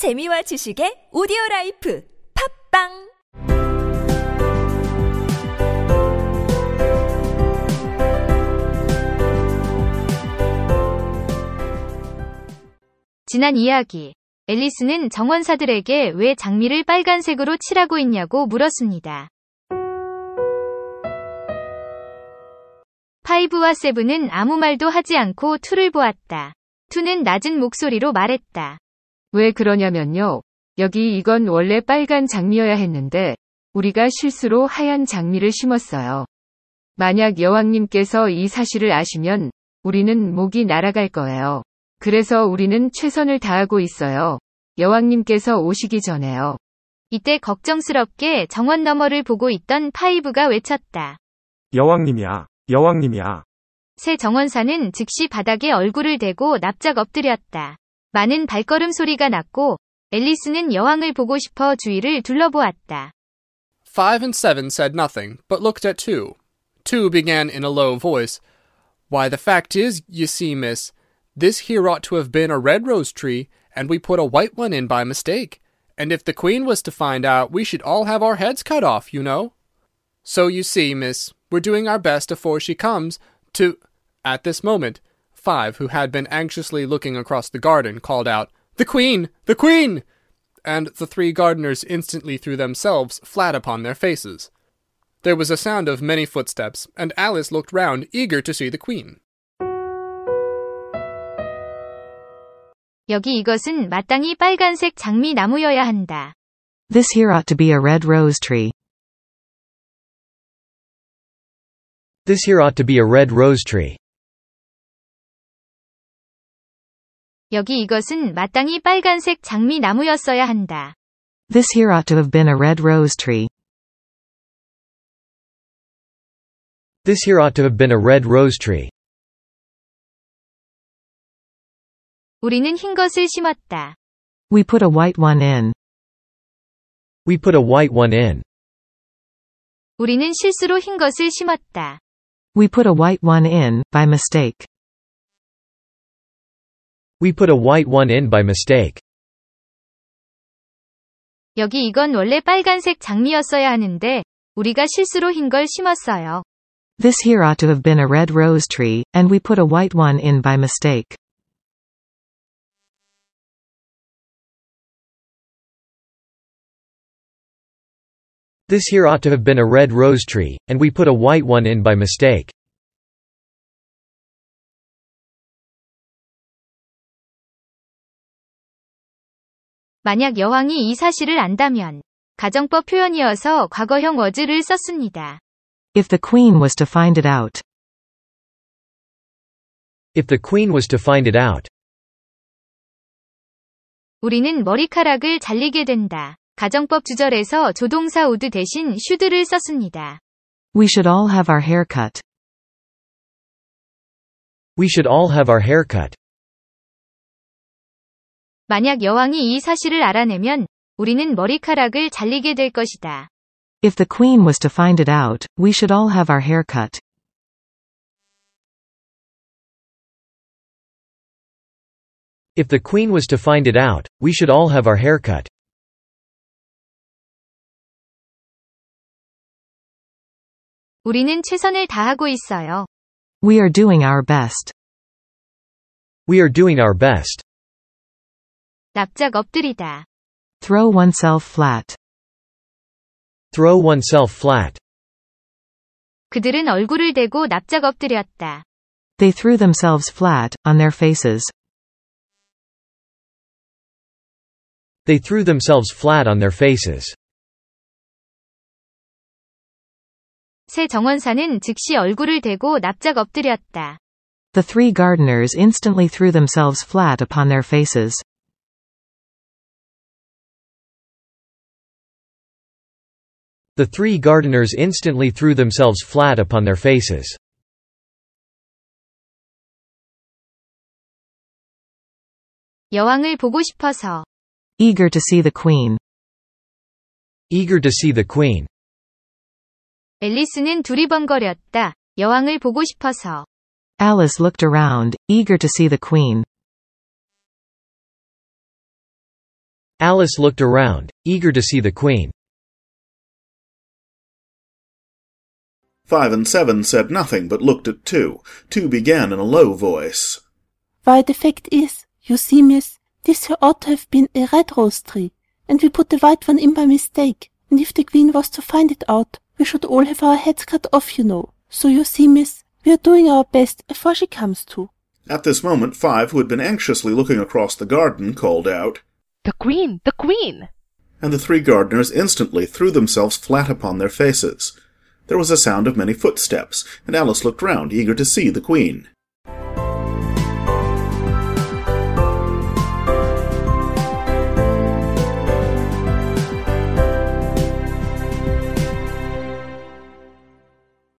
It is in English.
재미와 지식의 오디오 라이프 팝빵 지난 이야기. 앨리스는 정원사들에게 왜 장미를 빨간색으로 칠하고 있냐고 물었습니다. 파이브와 세븐은 아무 말도 하지 않고 투를 보았다. 투는 낮은 목소리로 말했다. 왜 그러냐면요. 여기 이건 원래 빨간 장미여야 했는데, 우리가 실수로 하얀 장미를 심었어요. 만약 여왕님께서 이 사실을 아시면, 우리는 목이 날아갈 거예요. 그래서 우리는 최선을 다하고 있어요. 여왕님께서 오시기 전에요. 이때 걱정스럽게 정원 너머를 보고 있던 파이브가 외쳤다. 여왕님이야, 여왕님이야. 새 정원사는 즉시 바닥에 얼굴을 대고 납작 엎드렸다. 많은 발걸음 소리가 났고, 앨리스는 여왕을 보고 싶어 주위를 둘러보았다. Five and seven said nothing, but looked at two. Two began in a low voice. Why, the fact is, you see, miss, this here ought to have been a red rose tree, and we put a white one in by mistake. And if the queen was to find out, we should all have our heads cut off, you know. So you see, miss, we're doing our best afore she comes to. At this moment, Five, who had been anxiously looking across the garden, called out, The queen! The queen! And the three gardeners instantly threw themselves flat upon their faces. There was a sound of many footsteps, and Alice looked round, eager to see the queen. 여기 이것은 마땅히 빨간색 장미 나무여야 한다. This here ought to be a red rose tree. This here ought to be a red rose tree. 여기 이것은 마땅히 빨간색 장미 나무였어야 한다. This here ought to have been a red rose tree. This here ought to have been a red rose tree. 우리는 흰 것을 심었다. We put a white one in. We put a white one in. 우리는 실수로 흰 것을 심었다. We put a white one in, by mistake. We put a white one in by mistake. 여기 이건 원래 빨간색 장미였어야 하는데, 우리가 실수로 흰 걸 심었어요. This here ought to have been a red rose tree, and we put a white one in by mistake. This here ought to have been a red rose tree, and we put a white one in by mistake. 만약 여왕이 이 사실을 안다면, 가정법 표현이어서 과거형 워즈를 썼습니다. If the queen was to find it out. If the queen was to find it out. 우리는 머리카락을 잘리게 된다. 가정법 주절에서 조동사 우드 대신 슈드를 썼습니다. We should all have our hair cut. We should all have our hair cut. 만약 여왕이 이 사실을 알아내면 우리는 머리카락을 잘리게 될 것이다. If the queen was to find it out, we should all have our hair cut. If the queen was to find it out, we should all have our hair cut. 우리는 최선을 다하고 있어요. We are doing our best. We are doing our best. 납작 엎드리다. Throw oneself flat. Throw oneself flat. 그들은 얼굴을 대고 납작 엎드렸다. They threw themselves flat, on their faces. They threw themselves flat on their faces. 새 정원사는 즉시 얼굴을 대고 납작 엎드렸다. The three gardeners instantly threw themselves flat upon their faces. The three gardeners instantly threw themselves flat upon their faces. 여왕을 보고 싶어서. Eager to see the queen. Eager to see the queen. 앨리스는 두리번거렸다. 여왕을 보고 싶어서. Alice looked around, eager to see the queen. Alice looked around, eager to see the Queen. Five and seven said nothing, but looked at two. Two began in a low voice. Why, the fact is, you see, miss, this here ought to have been a red rose tree, and we put the white one in by mistake, and if the Queen was to find it out, we should all have our heads cut off, you know. So you see, miss, we are doing our best afore she comes to. At this moment, Five, who had been anxiously looking across the garden, called out, The Queen! The Queen! and the three gardeners instantly threw themselves flat upon their faces. There was a sound of many footsteps, and Alice looked round, eager to see the Queen.